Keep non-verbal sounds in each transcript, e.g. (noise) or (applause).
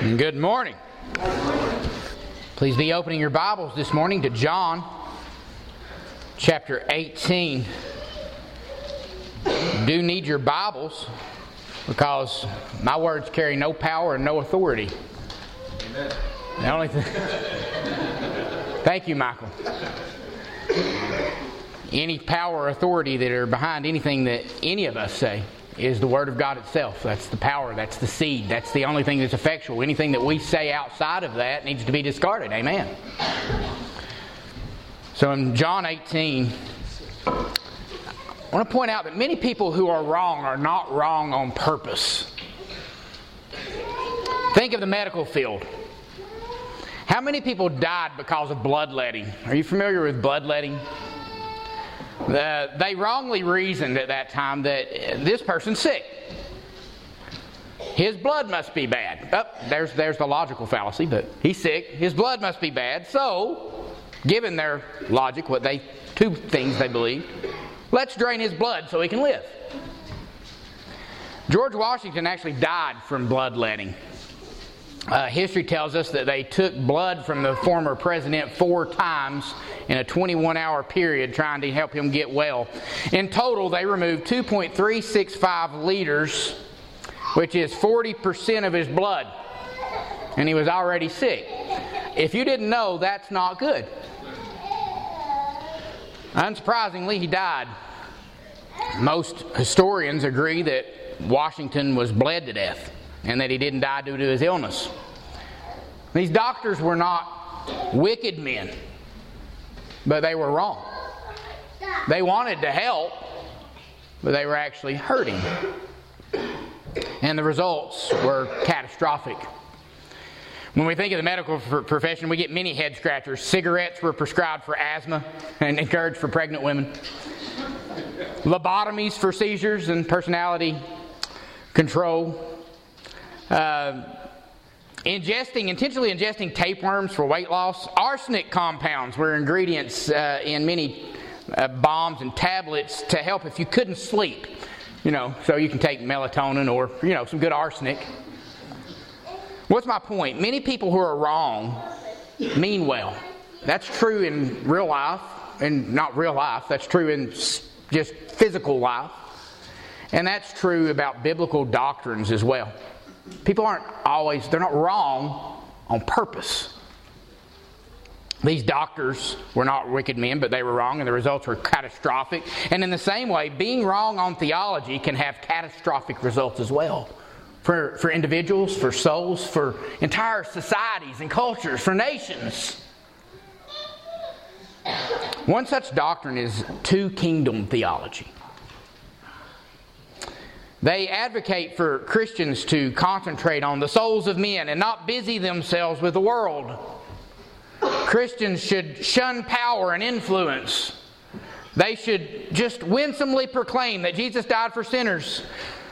Good morning. Please be opening your Bibles this morning to John chapter 18. You do need your Bibles because my words carry no power and no authority. Amen. The only thing. (laughs) Thank you, Michael. Any power or authority that are behind anything that any of us say is the Word of God itself. That's the power, that's the seed, that's the only thing that's effectual. Anything that we say outside of that needs to be discarded. Amen. So in John 18, I want to point out that many people who are wrong are not wrong on purpose. Think of the medical field. How many people died because of bloodletting? Are you familiar with bloodletting? They wrongly reasoned at that time that this person's sick. His blood must be bad. Oh, there's, there's the logical fallacy, but he's sick. His blood must be bad. So, given their logic, what they two things they believe, let's drain his blood so he can live. George Washington actually died from bloodletting. Uh, history tells us that they took blood from the former president four times in a 21 hour period trying to help him get well. In total, they removed 2.365 liters, which is 40% of his blood. And he was already sick. If you didn't know, that's not good. Unsurprisingly, he died. Most historians agree that Washington was bled to death and that he didn't die due to his illness. These doctors were not wicked men, but they were wrong. They wanted to help, but they were actually hurting. And the results were catastrophic. When we think of the medical profession, we get many head scratchers. Cigarettes were prescribed for asthma and encouraged for pregnant women. Lobotomies for seizures and personality control uh, ingesting, intentionally ingesting tapeworms for weight loss. Arsenic compounds were ingredients uh, in many uh, bombs and tablets to help if you couldn't sleep. You know, so you can take melatonin or, you know, some good arsenic. What's my point? Many people who are wrong mean well. That's true in real life, and not real life, that's true in just physical life. And that's true about biblical doctrines as well. People aren't always, they're not wrong on purpose. These doctors were not wicked men, but they were wrong, and the results were catastrophic. And in the same way, being wrong on theology can have catastrophic results as well for, for individuals, for souls, for entire societies and cultures, for nations. One such doctrine is two kingdom theology. They advocate for Christians to concentrate on the souls of men and not busy themselves with the world. Christians should shun power and influence. They should just winsomely proclaim that Jesus died for sinners.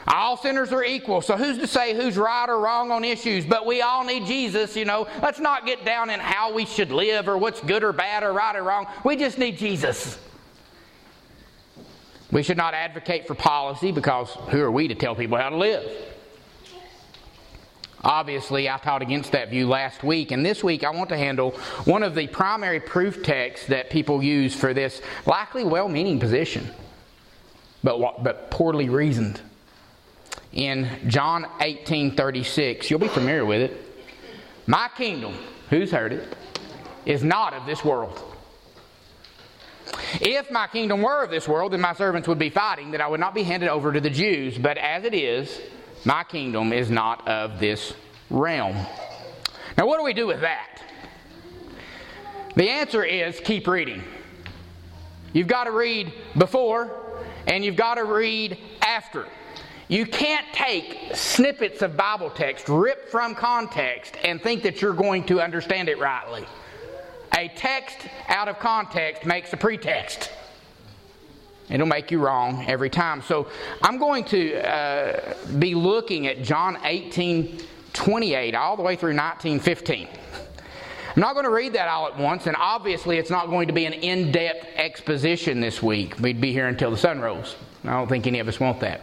All sinners are equal, so who's to say who's right or wrong on issues? But we all need Jesus, you know. Let's not get down in how we should live or what's good or bad or right or wrong. We just need Jesus. We should not advocate for policy because who are we to tell people how to live? Obviously, I taught against that view last week, and this week I want to handle one of the primary proof texts that people use for this likely well meaning position, but, but poorly reasoned. In John 18 36, you'll be familiar with it. My kingdom, who's heard it, is not of this world. If my kingdom were of this world, then my servants would be fighting, that I would not be handed over to the Jews. But as it is, my kingdom is not of this realm. Now, what do we do with that? The answer is keep reading. You've got to read before and you've got to read after. You can't take snippets of Bible text ripped from context and think that you're going to understand it rightly. A text out of context makes a pretext. It'll make you wrong every time. So I'm going to uh, be looking at John 18 28 all the way through 19 15. I'm not going to read that all at once, and obviously it's not going to be an in depth exposition this week. We'd be here until the sun rose. I don't think any of us want that.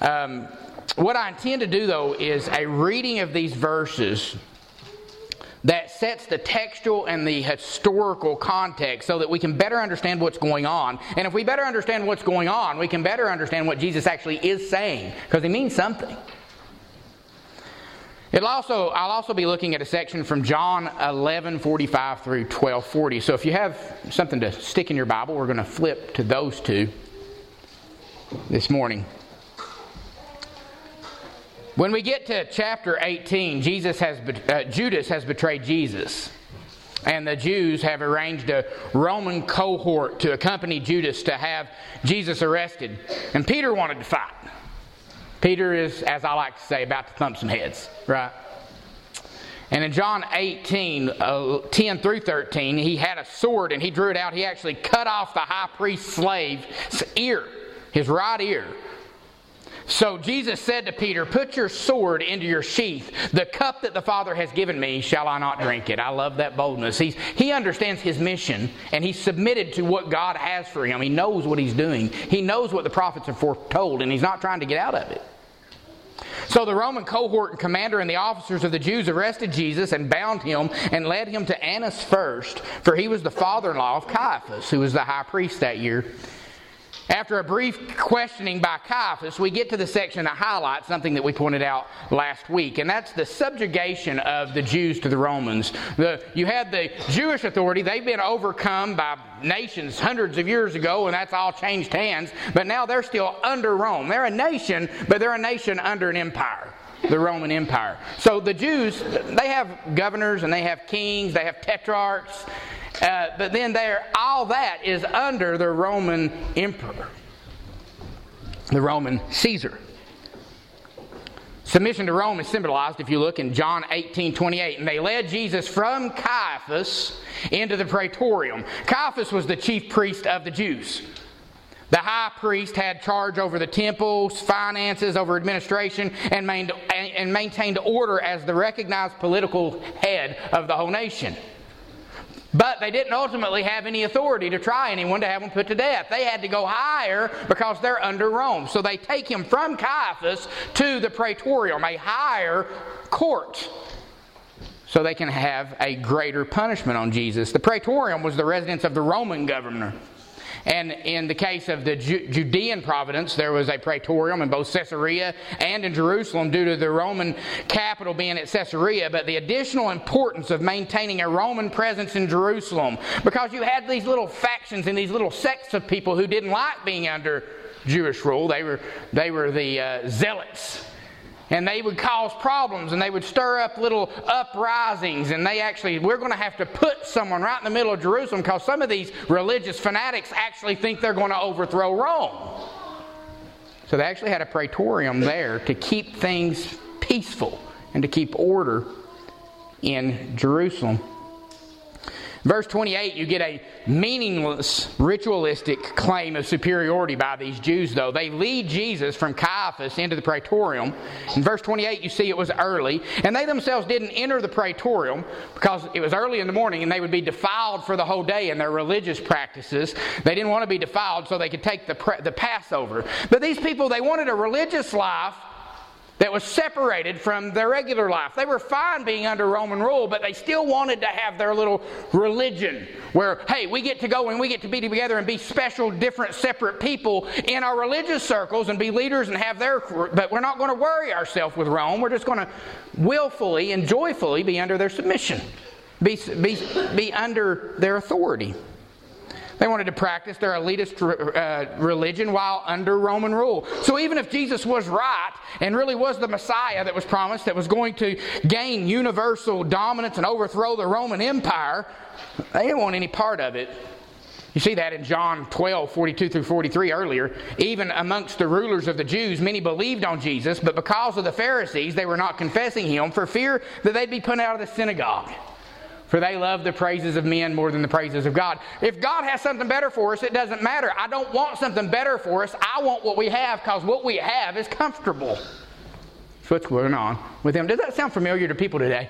Um, what I intend to do, though, is a reading of these verses that sets the textual and the historical context so that we can better understand what's going on. And if we better understand what's going on, we can better understand what Jesus actually is saying because he means something. It'll also, I'll also be looking at a section from John 11 45 through 12 40. So if you have something to stick in your Bible, we're going to flip to those two this morning. When we get to chapter 18, Jesus has, uh, Judas has betrayed Jesus. And the Jews have arranged a Roman cohort to accompany Judas to have Jesus arrested. And Peter wanted to fight. Peter is, as I like to say, about to thump some heads, right? And in John 18, uh, 10 through 13, he had a sword and he drew it out. He actually cut off the high priest's slave's ear, his right ear. So Jesus said to Peter, Put your sword into your sheath. The cup that the Father has given me, shall I not drink it? I love that boldness. He's, he understands his mission and he's submitted to what God has for him. He knows what he's doing, he knows what the prophets have foretold, and he's not trying to get out of it. So the Roman cohort and commander and the officers of the Jews arrested Jesus and bound him and led him to Annas first, for he was the father in law of Caiaphas, who was the high priest that year. After a brief questioning by Caiaphas, we get to the section that highlights something that we pointed out last week, and that's the subjugation of the Jews to the Romans. The, you had the Jewish authority, they've been overcome by nations hundreds of years ago, and that's all changed hands, but now they're still under Rome. They're a nation, but they're a nation under an empire the Roman Empire. So the Jews, they have governors and they have kings, they have tetrarchs, uh, but then there, all that is under the Roman emperor, the Roman Caesar. Submission to Rome is symbolized if you look in John 18 28. And they led Jesus from Caiaphas into the praetorium. Caiaphas was the chief priest of the Jews. The high priest had charge over the temple's finances, over administration, and maintained order as the recognized political head of the whole nation. But they didn't ultimately have any authority to try anyone to have him put to death. They had to go higher because they're under Rome. So they take him from Caiaphas to the praetorium, a higher court, so they can have a greater punishment on Jesus. The praetorium was the residence of the Roman governor. And in the case of the Judean province, there was a praetorium in both Caesarea and in Jerusalem due to the Roman capital being at Caesarea. But the additional importance of maintaining a Roman presence in Jerusalem, because you had these little factions and these little sects of people who didn't like being under Jewish rule. They were, they were the uh, zealots and they would cause problems and they would stir up little uprisings. And they actually we're going to have to put someone right in the middle of jerusalem because some of these religious fanatics actually think they're going to overthrow rome. So they actually had a praetorium there to keep things peaceful and to keep order in jerusalem Verse 28, you get a meaningless ritualistic claim of superiority by these Jews, though. They lead Jesus from Caiaphas into the praetorium. In verse 28, you see it was early, and they themselves didn't enter the praetorium because it was early in the morning and they would be defiled for the whole day in their religious practices. They didn't want to be defiled so they could take the, the Passover. But these people, they wanted a religious life that was separated from their regular life. They were fine being under Roman rule, but they still wanted to have their little religion where, hey, we get to go and we get to be together and be special, different, separate people in our religious circles and be leaders and have their, but we're not going to worry ourselves with Rome. We're just going to willfully and joyfully be under their submission, be, be, be under their authority. They wanted to practice their elitist uh, religion while under Roman rule. So even if Jesus was right and really was the Messiah that was promised, that was going to gain universal dominance and overthrow the Roman Empire, they didn't want any part of it. You see that in John 12, 42 through 43 earlier. Even amongst the rulers of the Jews, many believed on Jesus, but because of the Pharisees, they were not confessing him for fear that they'd be put out of the synagogue for they love the praises of men more than the praises of God. If God has something better for us, it doesn't matter. I don't want something better for us. I want what we have because what we have is comfortable. That's what's going on with them. Does that sound familiar to people today?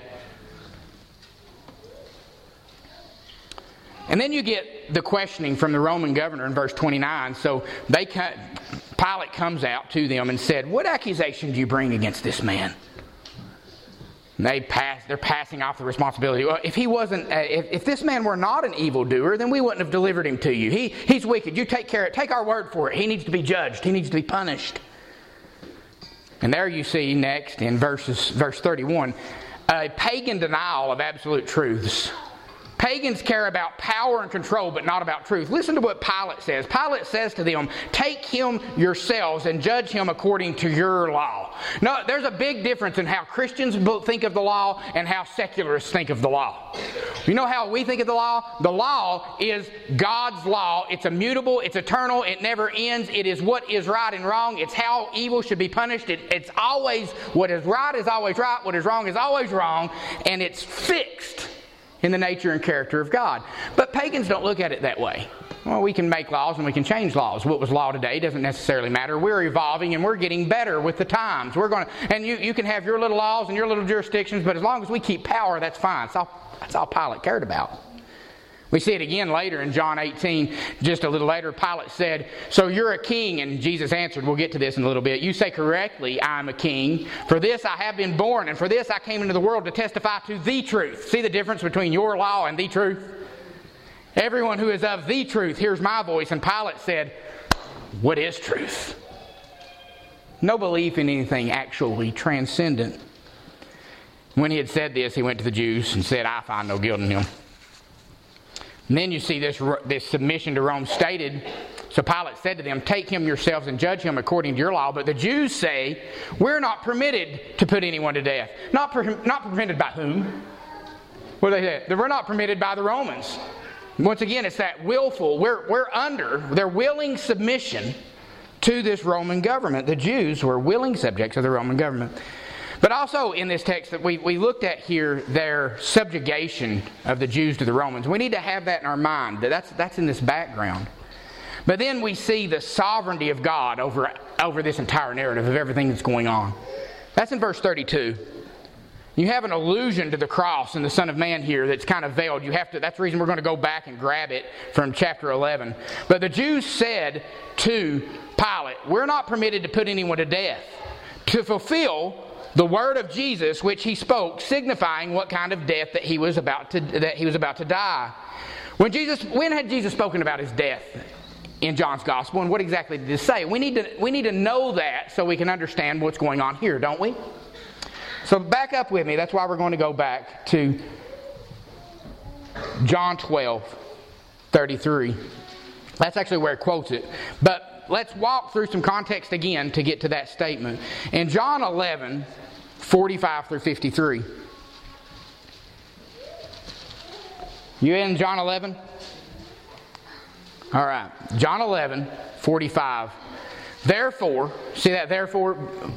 And then you get the questioning from the Roman governor in verse 29. So they Pilate comes out to them and said, What accusation do you bring against this man? And they pass, they're passing off the responsibility. Well, if he wasn't, uh, if, if this man were not an evildoer, then we wouldn't have delivered him to you. He, he's wicked. You take care of it. Take our word for it. He needs to be judged. He needs to be punished. And there you see next in verses, verse 31 a pagan denial of absolute truths. Pagans care about power and control, but not about truth. Listen to what Pilate says. Pilate says to them, Take him yourselves and judge him according to your law. No, there's a big difference in how Christians think of the law and how secularists think of the law. You know how we think of the law? The law is God's law. It's immutable, it's eternal, it never ends. It is what is right and wrong. It's how evil should be punished. It, it's always what is right is always right, what is wrong is always wrong, and it's fixed in the nature and character of God. But pagans don't look at it that way. Well, we can make laws and we can change laws. What was law today doesn't necessarily matter. We're evolving and we're getting better with the times. We're going to, and you, you can have your little laws and your little jurisdictions, but as long as we keep power, that's fine. That's all, that's all Pilate cared about. We see it again later in John 18, just a little later. Pilate said, So you're a king? And Jesus answered, We'll get to this in a little bit. You say correctly, I'm a king. For this I have been born, and for this I came into the world to testify to the truth. See the difference between your law and the truth? Everyone who is of the truth hears my voice. And Pilate said, What is truth? No belief in anything actually transcendent. When he had said this, he went to the Jews and said, I find no guilt in him. And then you see this, this submission to Rome stated. So Pilate said to them, Take him yourselves and judge him according to your law. But the Jews say, We're not permitted to put anyone to death. Not, per, not permitted by whom? What they say? We're not permitted by the Romans. Once again, it's that willful, we're, we're under their willing submission to this Roman government. The Jews were willing subjects of the Roman government. But also in this text that we, we looked at here, their subjugation of the Jews to the Romans. We need to have that in our mind. That's, that's in this background. But then we see the sovereignty of God over, over this entire narrative of everything that's going on. That's in verse 32. You have an allusion to the cross and the Son of Man here that's kind of veiled. You have to, that's the reason we're going to go back and grab it from chapter 11. But the Jews said to Pilate, We're not permitted to put anyone to death to fulfill the word of Jesus which he spoke, signifying what kind of death that he was about to that he was about to die. When Jesus when had Jesus spoken about his death in John's gospel and what exactly did he say? We need to we need to know that so we can understand what's going on here, don't we? So back up with me. That's why we're going to go back to John 12, 33. That's actually where it quotes it. But let's walk through some context again to get to that statement. In John 11, 45 through 53. You in John 11? All right. John 11, 45. Therefore, see that therefore,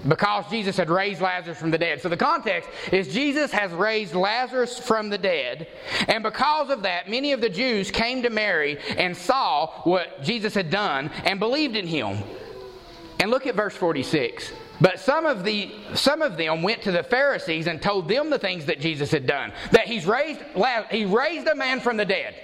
because Jesus had raised Lazarus from the dead. So the context is Jesus has raised Lazarus from the dead, and because of that, many of the Jews came to Mary and saw what Jesus had done and believed in him. And look at verse 46. But some of, the, some of them went to the Pharisees and told them the things that Jesus had done. That he's raised, he raised a man from the dead.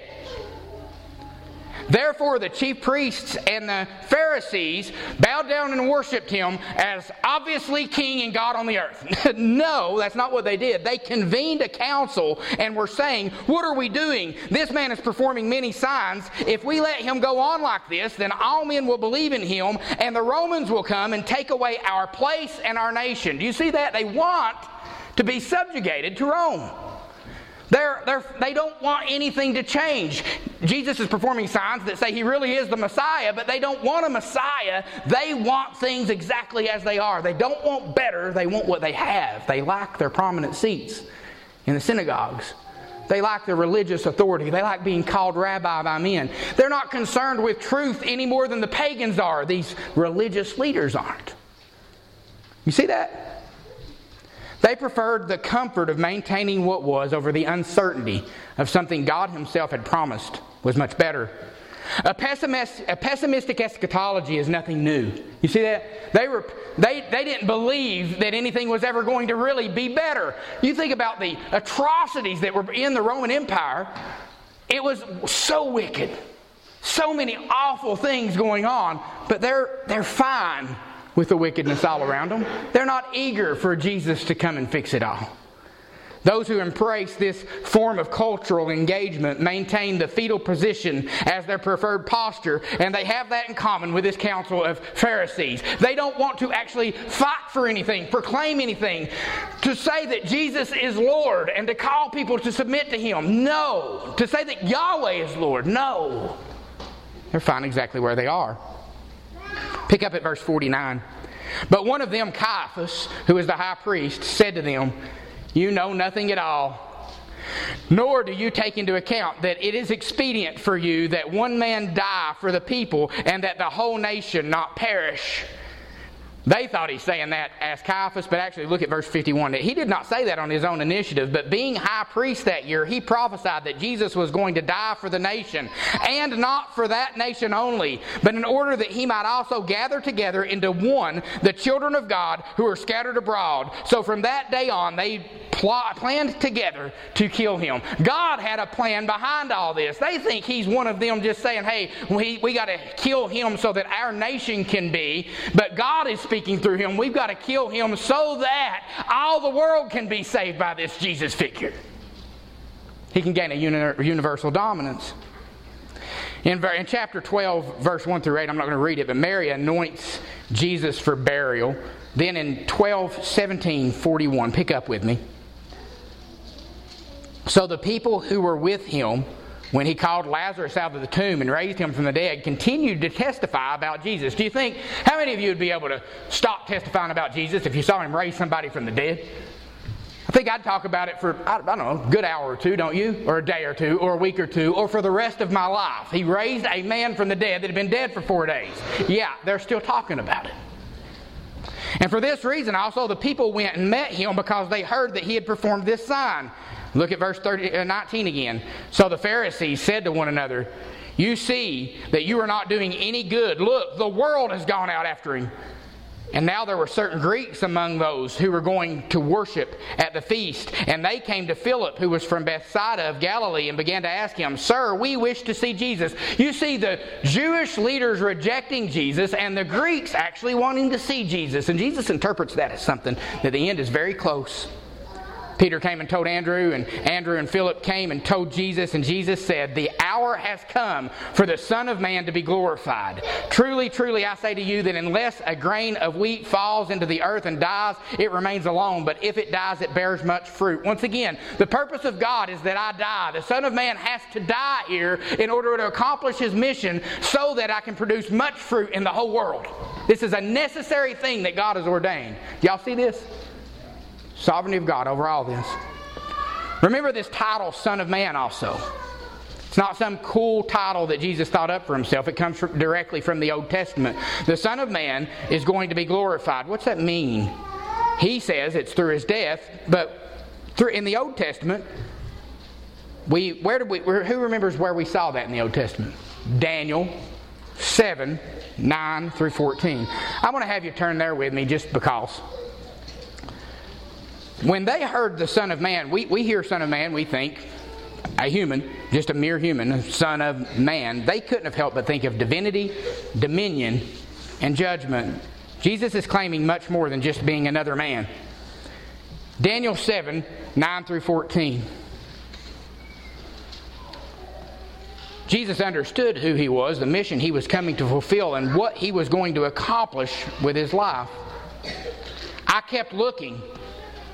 Therefore, the chief priests and the Pharisees bowed down and worshiped him as obviously king and God on the earth. (laughs) no, that's not what they did. They convened a council and were saying, What are we doing? This man is performing many signs. If we let him go on like this, then all men will believe in him, and the Romans will come and take away our place and our nation. Do you see that? They want to be subjugated to Rome. They're, they're, they don't want anything to change. Jesus is performing signs that say he really is the Messiah, but they don't want a Messiah. They want things exactly as they are. They don't want better, they want what they have. They like their prominent seats in the synagogues. They like their religious authority. They like being called rabbi by men. They're not concerned with truth any more than the pagans are. These religious leaders aren't. You see that? They preferred the comfort of maintaining what was over the uncertainty of something God Himself had promised was much better. A, pessimist, a pessimistic eschatology is nothing new. You see that? They, were, they, they didn't believe that anything was ever going to really be better. You think about the atrocities that were in the Roman Empire, it was so wicked. So many awful things going on, but they're, they're fine with the wickedness all around them. They're not eager for Jesus to come and fix it all. Those who embrace this form of cultural engagement maintain the fetal position as their preferred posture, and they have that in common with this council of Pharisees. They don't want to actually fight for anything, proclaim anything, to say that Jesus is Lord and to call people to submit to Him. No. To say that Yahweh is Lord. No. They're fine exactly where they are. Pick up at verse 49. But one of them, Caiaphas, who is the high priest, said to them, You know nothing at all. Nor do you take into account that it is expedient for you that one man die for the people and that the whole nation not perish. They thought he's saying that as Caiaphas, but actually look at verse 51. He did not say that on his own initiative, but being high priest that year, he prophesied that Jesus was going to die for the nation, and not for that nation only, but in order that he might also gather together into one the children of God who are scattered abroad. So from that day on, they planned together to kill him. God had a plan behind all this. They think he's one of them just saying, hey, we, we got to kill him so that our nation can be, but God is speaking through him. We've got to kill him so that all the world can be saved by this Jesus figure. He can gain a uni- universal dominance. In, in chapter 12, verse 1 through 8, I'm not going to read it, but Mary anoints Jesus for burial. Then in 12, 17, 41, pick up with me. So the people who were with him when he called Lazarus out of the tomb and raised him from the dead, continued to testify about Jesus. Do you think, how many of you would be able to stop testifying about Jesus if you saw him raise somebody from the dead? I think I'd talk about it for, I, don't know, a good hour or two, don't you? Or a day or two, or a week or two, or for the rest of my life. He raised a man from the dead that had been dead for four days. Yeah, they're still talking about it. And for this reason, also, the people went and met him because they heard that he had performed this sign. Look at verse 30, uh, 19 again. So the Pharisees said to one another, You see that you are not doing any good. Look, the world has gone out after him. And now there were certain Greeks among those who were going to worship at the feast. And they came to Philip, who was from Bethsaida of Galilee, and began to ask him, Sir, we wish to see Jesus. You see the Jewish leaders rejecting Jesus and the Greeks actually wanting to see Jesus. And Jesus interprets that as something that the end is very close. Peter came and told Andrew, and Andrew and Philip came and told Jesus, and Jesus said, The hour has come for the Son of Man to be glorified. Truly, truly, I say to you that unless a grain of wheat falls into the earth and dies, it remains alone, but if it dies, it bears much fruit. Once again, the purpose of God is that I die. The Son of Man has to die here in order to accomplish his mission so that I can produce much fruit in the whole world. This is a necessary thing that God has ordained. Y'all see this? Sovereignty of God over all this. Remember this title, Son of Man, also. It's not some cool title that Jesus thought up for himself. It comes from, directly from the Old Testament. The Son of Man is going to be glorified. What's that mean? He says it's through his death, but through, in the Old Testament, we where did we who remembers where we saw that in the Old Testament? Daniel 7, 9 through 14. I want to have you turn there with me just because. When they heard the Son of Man, we, we hear Son of Man, we think a human, just a mere human, Son of Man. They couldn't have helped but think of divinity, dominion, and judgment. Jesus is claiming much more than just being another man. Daniel 7 9 through 14. Jesus understood who he was, the mission he was coming to fulfill, and what he was going to accomplish with his life. I kept looking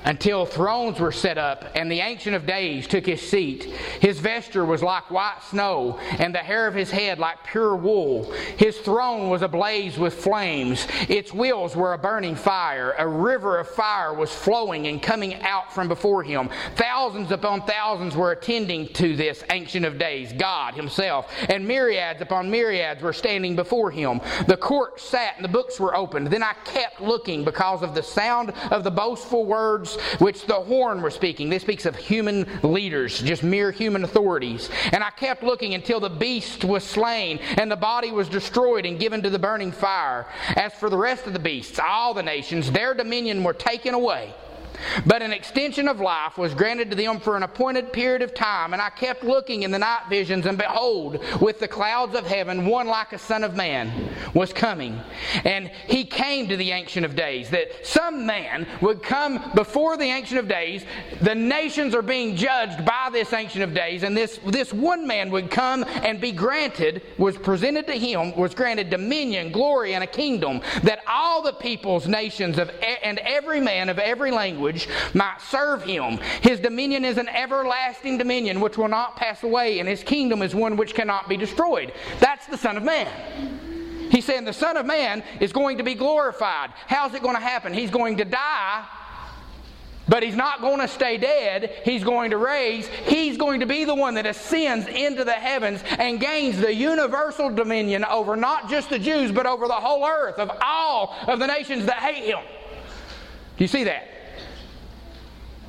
until thrones were set up and the Ancient of Days took his seat. His vesture was like white snow, and the hair of his head like pure wool. His throne was ablaze with flames. Its wheels were a burning fire. A river of fire was flowing and coming out from before him. Thousands upon thousands were attending to this Ancient of Days, God Himself, and myriads upon myriads were standing before him. The court sat and the books were opened. Then I kept looking because of the sound of the boastful words which the horn were speaking. This speaks of human leaders, just mere human authorities. And I kept looking until the beast was slain and the body was destroyed and given to the burning fire. As for the rest of the beasts, all the nations, their dominion were taken away. But an extension of life was granted to them for an appointed period of time, and I kept looking in the night visions, and behold, with the clouds of heaven, one like a son of man was coming. And he came to the Ancient of Days, that some man would come before the Ancient of Days. The nations are being judged by this Ancient of Days, and this, this one man would come and be granted, was presented to him, was granted dominion, glory, and a kingdom, that all the peoples, nations, of, and every man of every language might serve him. His dominion is an everlasting dominion which will not pass away, and his kingdom is one which cannot be destroyed. That's the Son of Man. He's saying the Son of Man is going to be glorified. How's it going to happen? He's going to die but he's not going to stay dead. He's going to raise. He's going to be the one that ascends into the heavens and gains the universal dominion over not just the Jews, but over the whole earth of all of the nations that hate him. Do you see that?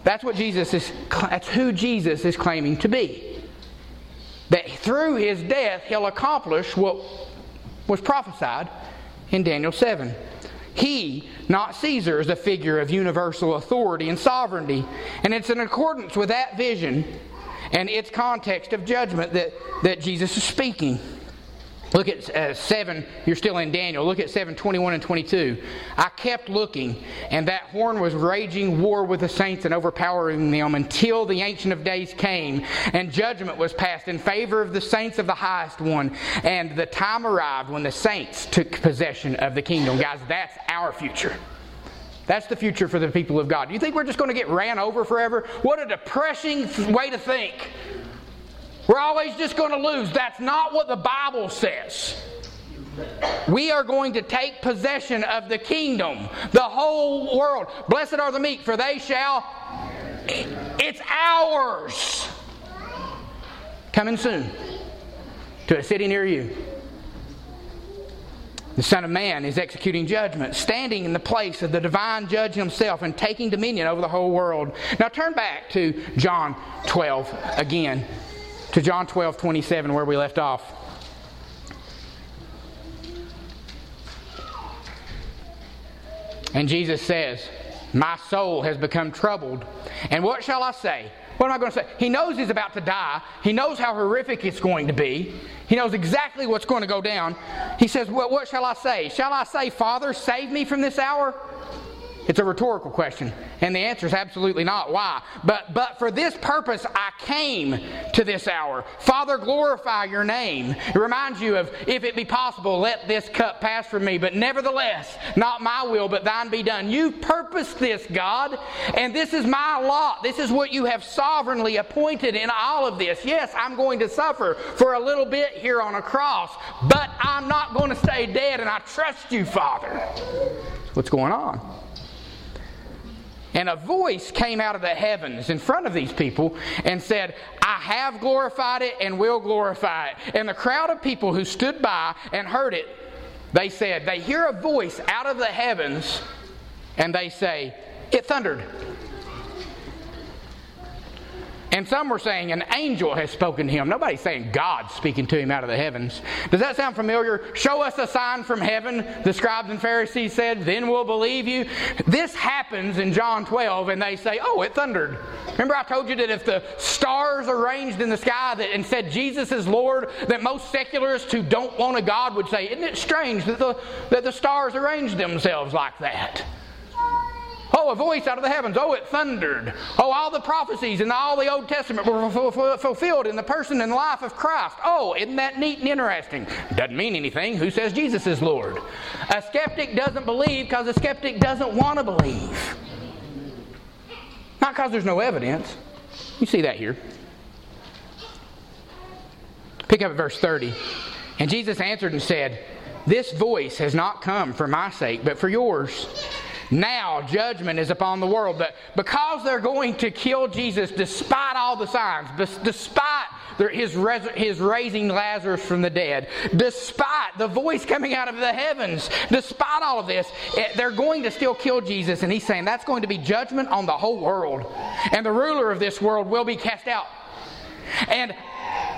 That's what Jesus is that's who Jesus is claiming to be. That through his death he'll accomplish what was prophesied in Daniel 7. He, not Caesar, is a figure of universal authority and sovereignty. And it's in accordance with that vision and its context of judgment that, that Jesus is speaking. Look at uh, 7, you're still in Daniel. Look at 7 21 and 22. I kept looking, and that horn was raging war with the saints and overpowering them until the Ancient of Days came, and judgment was passed in favor of the saints of the highest one. And the time arrived when the saints took possession of the kingdom. Guys, that's our future. That's the future for the people of God. Do you think we're just going to get ran over forever? What a depressing way to think. We're always just going to lose. That's not what the Bible says. We are going to take possession of the kingdom, the whole world. Blessed are the meek, for they shall. It's ours. Coming soon to a city near you. The Son of Man is executing judgment, standing in the place of the divine judge himself and taking dominion over the whole world. Now turn back to John 12 again to John 12, 27, where we left off. And Jesus says, My soul has become troubled. And what shall I say? What am I going to say? He knows he's about to die. He knows how horrific it's going to be. He knows exactly what's going to go down. He says, well, What shall I say? Shall I say, Father, save me from this hour? It's a rhetorical question. And the answer is absolutely not. Why? But, but for this purpose I came to this hour. Father, glorify your name. It reminds you of, if it be possible, let this cup pass from me. But nevertheless, not my will, but thine be done. You purposed this, God, and this is my lot. This is what you have sovereignly appointed in all of this. Yes, I'm going to suffer for a little bit here on a cross, but I'm not going to stay dead, and I trust you, Father. What's going on? And a voice came out of the heavens in front of these people and said, I have glorified it and will glorify it. And the crowd of people who stood by and heard it, they said, they hear a voice out of the heavens and they say, It thundered. And some were saying an angel has spoken to him. Nobody's saying God speaking to him out of the heavens. Does that sound familiar? Show us a sign from heaven, the scribes and Pharisees said, then we'll believe you. This happens in John 12, and they say, Oh, it thundered. Remember, I told you that if the stars arranged in the sky that, and said Jesus is Lord, that most secularists who don't want a God would say, Isn't it strange that the, that the stars arranged themselves like that? A voice out of the heavens. Oh, it thundered. Oh, all the prophecies in all the Old Testament were fulfilled in the person and life of Christ. Oh, isn't that neat and interesting? Doesn't mean anything. Who says Jesus is Lord? A skeptic doesn't believe because a skeptic doesn't want to believe. Not because there's no evidence. You see that here. Pick up at verse 30. And Jesus answered and said, This voice has not come for my sake, but for yours. Now judgment is upon the world. But because they're going to kill Jesus despite all the signs, despite his, his raising Lazarus from the dead, despite the voice coming out of the heavens, despite all of this, eh, they're going to still kill Jesus. And he's saying that's going to be judgment on the whole world. And the ruler of this world will be cast out. And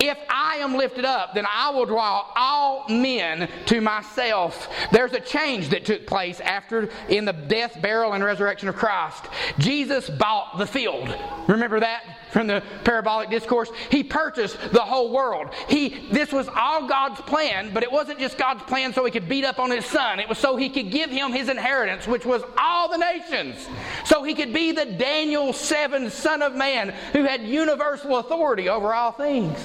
If I am lifted up, then I will draw all men to myself. There's a change that took place after in the death, burial, and resurrection of Christ. Jesus bought the field. Remember that from the parabolic discourse? He purchased the whole world. He this was all God's plan, but it wasn't just God's plan so he could beat up on his son. It was so he could give him his inheritance, which was all the nations. So he could be the Daniel 7 son of man who had universal authority over all things.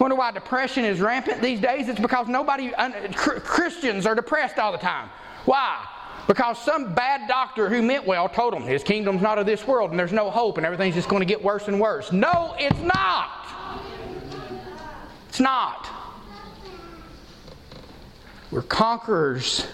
Wonder why depression is rampant these days? It's because nobody, uh, Christians are depressed all the time. Why? Because some bad doctor who meant well told them his kingdom's not of this world and there's no hope and everything's just going to get worse and worse. No, it's not. It's not. We're conquerors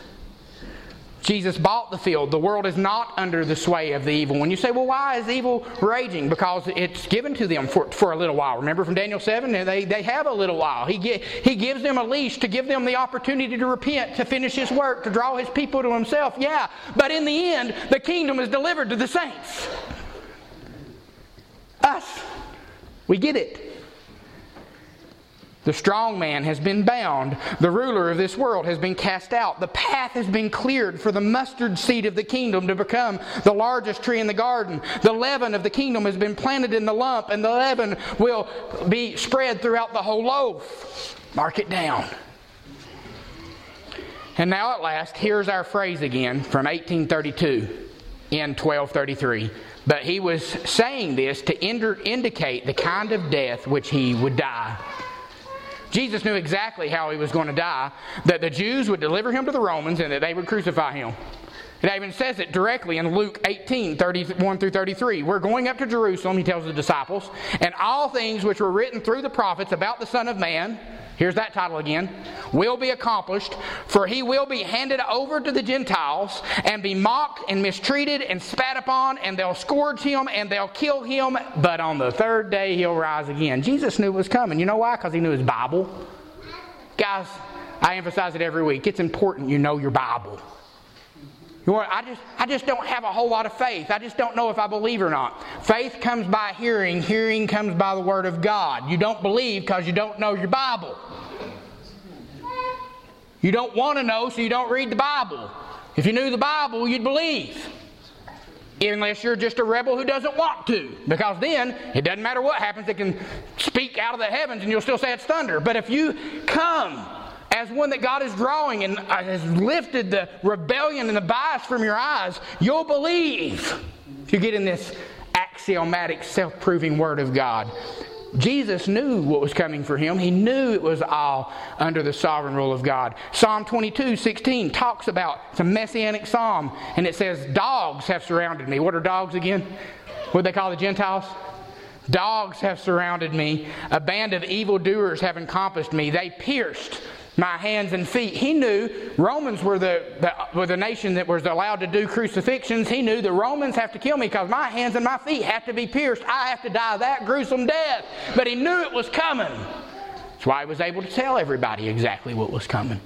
Jesus bought the field. The world is not under the sway of the evil. When you say, well, why is evil raging? Because it's given to them for, for a little while. Remember from Daniel 7? They, they have a little while. He, get, he gives them a leash to give them the opportunity to repent, to finish his work, to draw his people to himself. Yeah, but in the end, the kingdom is delivered to the saints. Us. We get it. The strong man has been bound. The ruler of this world has been cast out. The path has been cleared for the mustard seed of the kingdom to become the largest tree in the garden. The leaven of the kingdom has been planted in the lump, and the leaven will be spread throughout the whole loaf. Mark it down. And now, at last, here's our phrase again from 1832 in 1233. But he was saying this to indicate the kind of death which he would die. Jesus knew exactly how he was going to die, that the Jews would deliver him to the Romans and that they would crucify him. It even says it directly in Luke 18, 31 through 33. We're going up to Jerusalem, he tells the disciples, and all things which were written through the prophets about the Son of Man here's that title again, will be accomplished, for he will be handed over to the Gentiles and be mocked and mistreated and spat upon, and they'll scourge him and they'll kill him, but on the third day he'll rise again. Jesus knew it was coming. You know why? Because he knew his Bible. Guys, I emphasize it every week. It's important you know your Bible. You I just, I just don't have a whole lot of faith. I just don't know if I believe or not. Faith comes by hearing, hearing comes by the Word of God. You don't believe because you don't know your Bible. You don't want to know, so you don't read the Bible. If you knew the Bible, you'd believe. Unless you're just a rebel who doesn't want to. Because then, it doesn't matter what happens, it can speak out of the heavens and you'll still say it's thunder. But if you come as one that God is drawing and uh, has lifted the rebellion and the bias from your eyes, you'll believe if you get in this axiomatic, self proving Word of God. Jesus knew what was coming for him. He knew it was all under the sovereign rule of God. Psalm 22, 16 talks about, it's a messianic psalm, and it says, Dogs have surrounded me. What are dogs again? What they call the Gentiles? Dogs have surrounded me. A band of evildoers have encompassed me. They pierced my hands and feet. He knew Romans were the, the, were the nation that was allowed to do crucifixions. He knew the Romans have to kill me because my hands and my feet have to be pierced. I have to die that gruesome death. But he knew it was coming. That's why he was able to tell everybody exactly what was coming.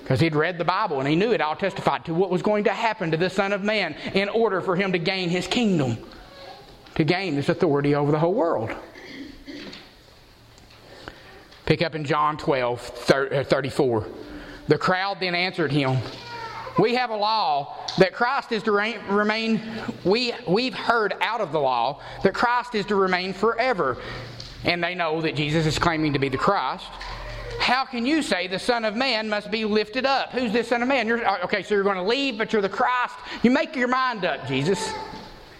Because he'd read the Bible and he knew it all testified to what was going to happen to the Son of Man in order for him to gain his kingdom, to gain this authority over the whole world. Pick up in John 12, uh, 34. The crowd then answered him, We have a law that Christ is to remain, we, we've heard out of the law that Christ is to remain forever. And they know that Jesus is claiming to be the Christ. How can you say the Son of Man must be lifted up? Who's this Son of Man? You're, uh, okay, so you're going to leave, but you're the Christ. You make your mind up, Jesus.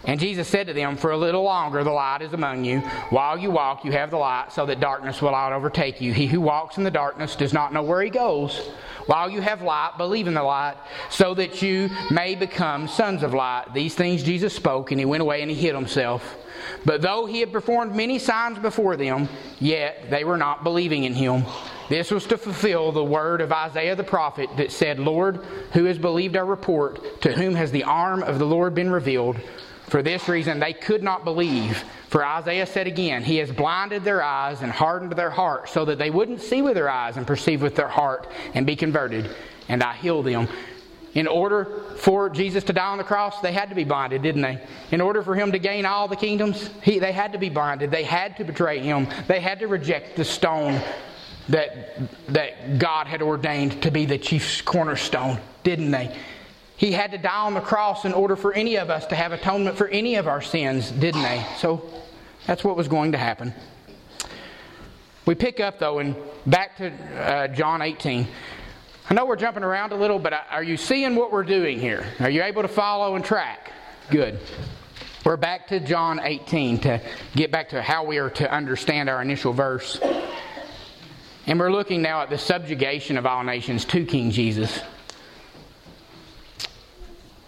And Jesus said to them, For a little longer the light is among you. While you walk, you have the light, so that darkness will not overtake you. He who walks in the darkness does not know where he goes. While you have light, believe in the light, so that you may become sons of light. These things Jesus spoke, and he went away and he hid himself. But though he had performed many signs before them, yet they were not believing in him. This was to fulfill the word of Isaiah the prophet that said, Lord, who has believed our report? To whom has the arm of the Lord been revealed? For this reason, they could not believe. For Isaiah said again, He has blinded their eyes and hardened their heart, so that they wouldn't see with their eyes and perceive with their heart and be converted, and I heal them. in order for Jesus to die on the cross, they had to be blinded, didn't they? In order for him to gain all the kingdoms, he, they had to be blinded. They had to betray him. They had to reject the stone that, that God had ordained to be the chief cornerstone, didn't they? He had to die on the cross in order for any of us to have atonement for any of our sins, didn't they? So that's what was going to happen. We pick up, though, and back to uh, John 18. I know we're jumping around a little, but are you seeing what we're doing here? Are you able to follow and track? Good. We're back to John 18 to get back to how we are to understand our initial verse. And we're looking now at the subjugation of all nations to King Jesus.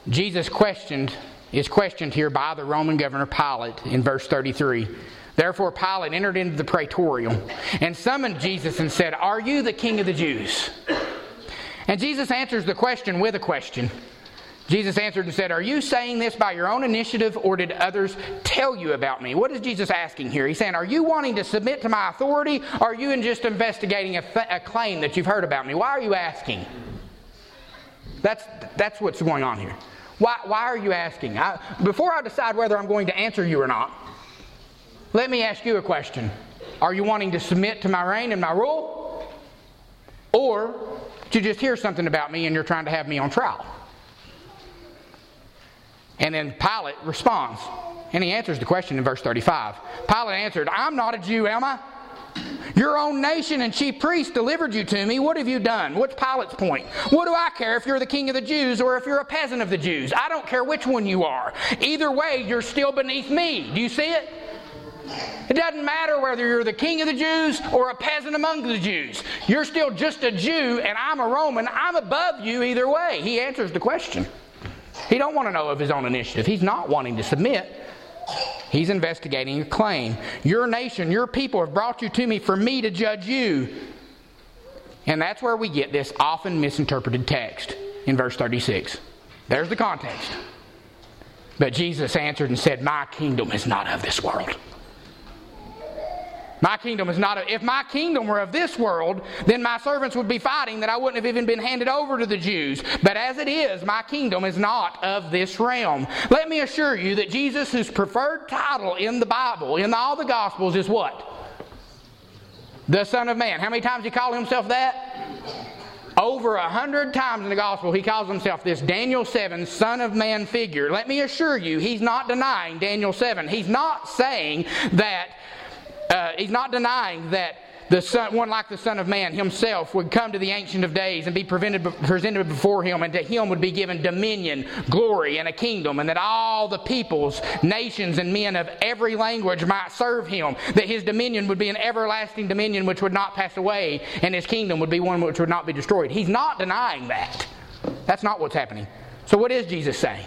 Jesus questioned is questioned here by the Roman governor Pilate in verse 33. Therefore Pilate entered into the praetorium and summoned Jesus and said, "Are you the king of the Jews?" And Jesus answers the question with a question. Jesus answered and said, Are you saying this by your own initiative, or did others tell you about me? What is Jesus asking here? He's saying, Are you wanting to submit to my authority, or are you just investigating a, th- a claim that you've heard about me? Why are you asking? That's, that's what's going on here. Why, why are you asking? I, before I decide whether I'm going to answer you or not, let me ask you a question. Are you wanting to submit to my reign and my rule? Or to just hear something about me and you're trying to have me on trial. And then Pilate responds, and he answers the question in verse 35. Pilate answered, I'm not a Jew, am I? Your own nation and chief priests delivered you to me. What have you done? What's Pilate's point? What do I care if you're the king of the Jews or if you're a peasant of the Jews? I don't care which one you are. Either way, you're still beneath me. Do you see it? It doesn't matter whether you're the king of the Jews or a peasant among the Jews. You're still just a Jew and I'm a Roman. I'm above you either way. He answers the question. He don't want to know of his own initiative. He's not wanting to submit. He's investigating a claim. Your nation, your people have brought you to me for me to judge you. And that's where we get this often misinterpreted text in verse 36. There's the context. But Jesus answered and said, My kingdom is not of this world. My kingdom is not, if my kingdom were of this world, then my servants would be fighting that I wouldn't have even been handed over to the Jews. But as it is, my kingdom is not of this realm. Let me assure you that Jesus' whose preferred title in the Bible, in all the Gospels, is what? The Son of Man. How many times he called himself that? Over a hundred times in the gospel, he calls himself this Daniel 7 Son of Man figure. Let me assure you, he's not denying Daniel 7. He's not saying that uh, he's not denying that the son, one like the Son of Man himself would come to the Ancient of Days and be presented before him, and to him would be given dominion, glory, and a kingdom, and that all the peoples, nations, and men of every language might serve him, that his dominion would be an everlasting dominion which would not pass away, and his kingdom would be one which would not be destroyed. He's not denying that. That's not what's happening. So, what is Jesus saying?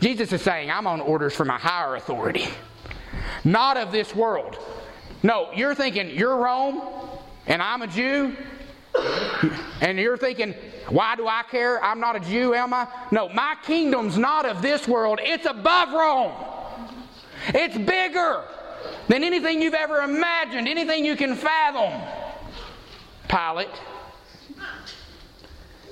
Jesus is saying, I'm on orders from a higher authority, not of this world. No, you're thinking you're Rome and I'm a Jew. And you're thinking, why do I care? I'm not a Jew, am I? No, my kingdom's not of this world, it's above Rome. It's bigger than anything you've ever imagined, anything you can fathom. Pilate.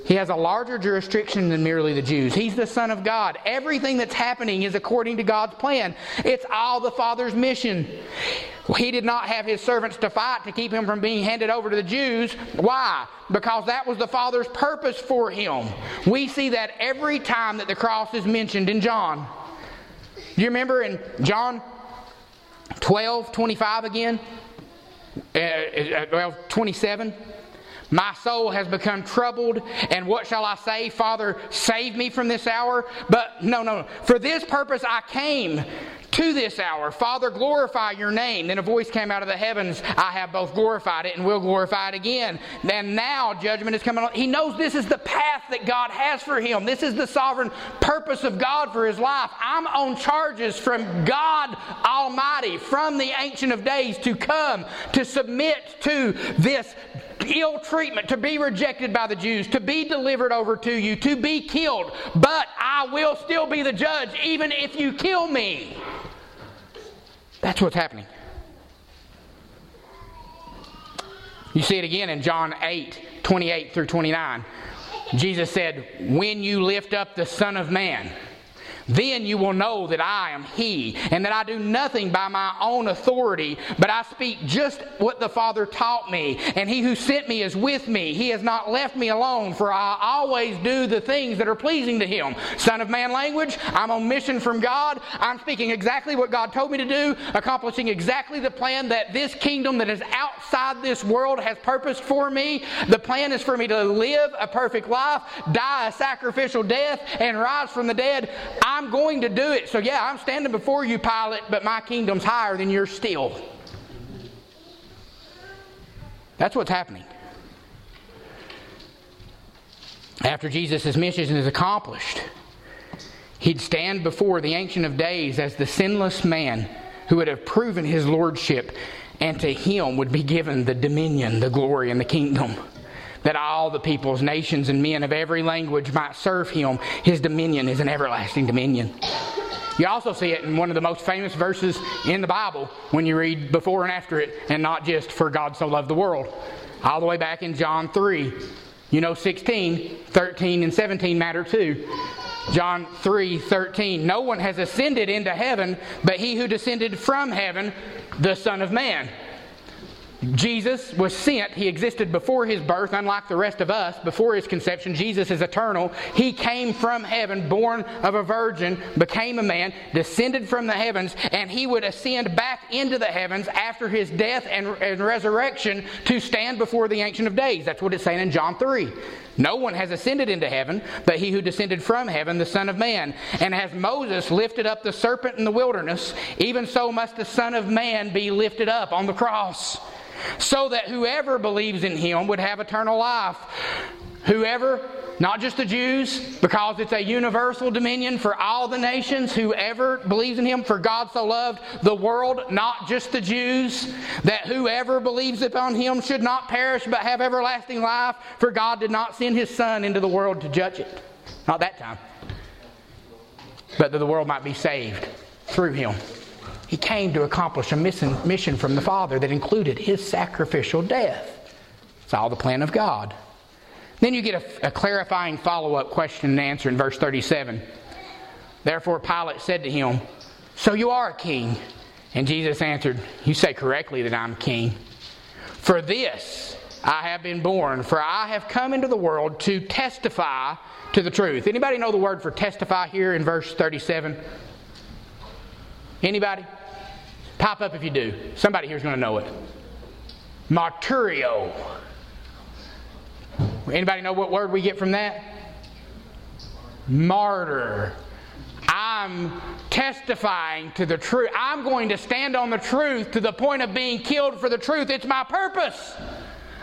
He has a larger jurisdiction than merely the Jews. He's the Son of God. Everything that's happening is according to God's plan. It's all the Father's mission. He did not have his servants to fight to keep him from being handed over to the Jews. Why? Because that was the Father's purpose for him. We see that every time that the cross is mentioned in John. Do you remember in John 12 25 again? Uh, uh well, 27. My soul has become troubled, and what shall I say? Father, save me from this hour? But no, no, for this purpose I came to this hour. Father, glorify your name. Then a voice came out of the heavens I have both glorified it and will glorify it again. And now judgment is coming on. He knows this is the path that God has for him. This is the sovereign purpose of God for his life. I'm on charges from God Almighty, from the Ancient of Days, to come to submit to this ill treatment, to be rejected by the Jews, to be delivered over to you, to be killed. But I will still be the judge, even if you kill me. That's what's happening. You see it again in John 8 28 through 29. Jesus said, When you lift up the Son of Man, then you will know that I am He, and that I do nothing by my own authority, but I speak just what the Father taught me. And He who sent me is with me. He has not left me alone, for I always do the things that are pleasing to Him. Son of man language, I'm on mission from God. I'm speaking exactly what God told me to do, accomplishing exactly the plan that this kingdom that is outside this world has purposed for me. The plan is for me to live a perfect life, die a sacrificial death, and rise from the dead. I I'm going to do it. So, yeah, I'm standing before you, Pilate, but my kingdom's higher than yours still. That's what's happening. After Jesus' mission is accomplished, he'd stand before the Ancient of Days as the sinless man who would have proven his lordship, and to him would be given the dominion, the glory, and the kingdom that all the peoples, nations, and men of every language might serve him. His dominion is an everlasting dominion. You also see it in one of the most famous verses in the Bible when you read before and after it, and not just for God so loved the world. All the way back in John 3. You know, 16, 13, and 17 matter too. John 3 13. No one has ascended into heaven but he who descended from heaven, the Son of Man. Jesus was sent. He existed before his birth, unlike the rest of us. Before his conception, Jesus is eternal. He came from heaven, born of a virgin, became a man, descended from the heavens, and he would ascend back into the heavens after his death and, and resurrection to stand before the Ancient of Days. That's what it's saying in John 3. No one has ascended into heaven, but he who descended from heaven, the Son of Man. And as Moses lifted up the serpent in the wilderness, even so must the Son of Man be lifted up on the cross so that whoever believes in him would have eternal life. Whoever, not just the Jews, because it's a universal dominion for all the nations, whoever believes in him, for God so loved the world, not just the Jews, that whoever believes upon him should not perish but have everlasting life, for God did not send his Son into the world to judge it. Not that time. But that the world might be saved through him. He came to accomplish a mission from the Father that included his sacrificial death. It's all the plan of God. Then you get a, a clarifying follow up question and answer in verse 37. Therefore, Pilate said to him, So you are a king? And Jesus answered, You say correctly that I'm king. For this I have been born, for I have come into the world to testify to the truth. Anybody know the word for testify here in verse 37? Anybody? Pop up if you do. Somebody here's going to know it. Marturio. Anybody know what word we get from that? Martyr. I'm testifying to the truth. I'm going to stand on the truth to the point of being killed for the truth. It's my purpose.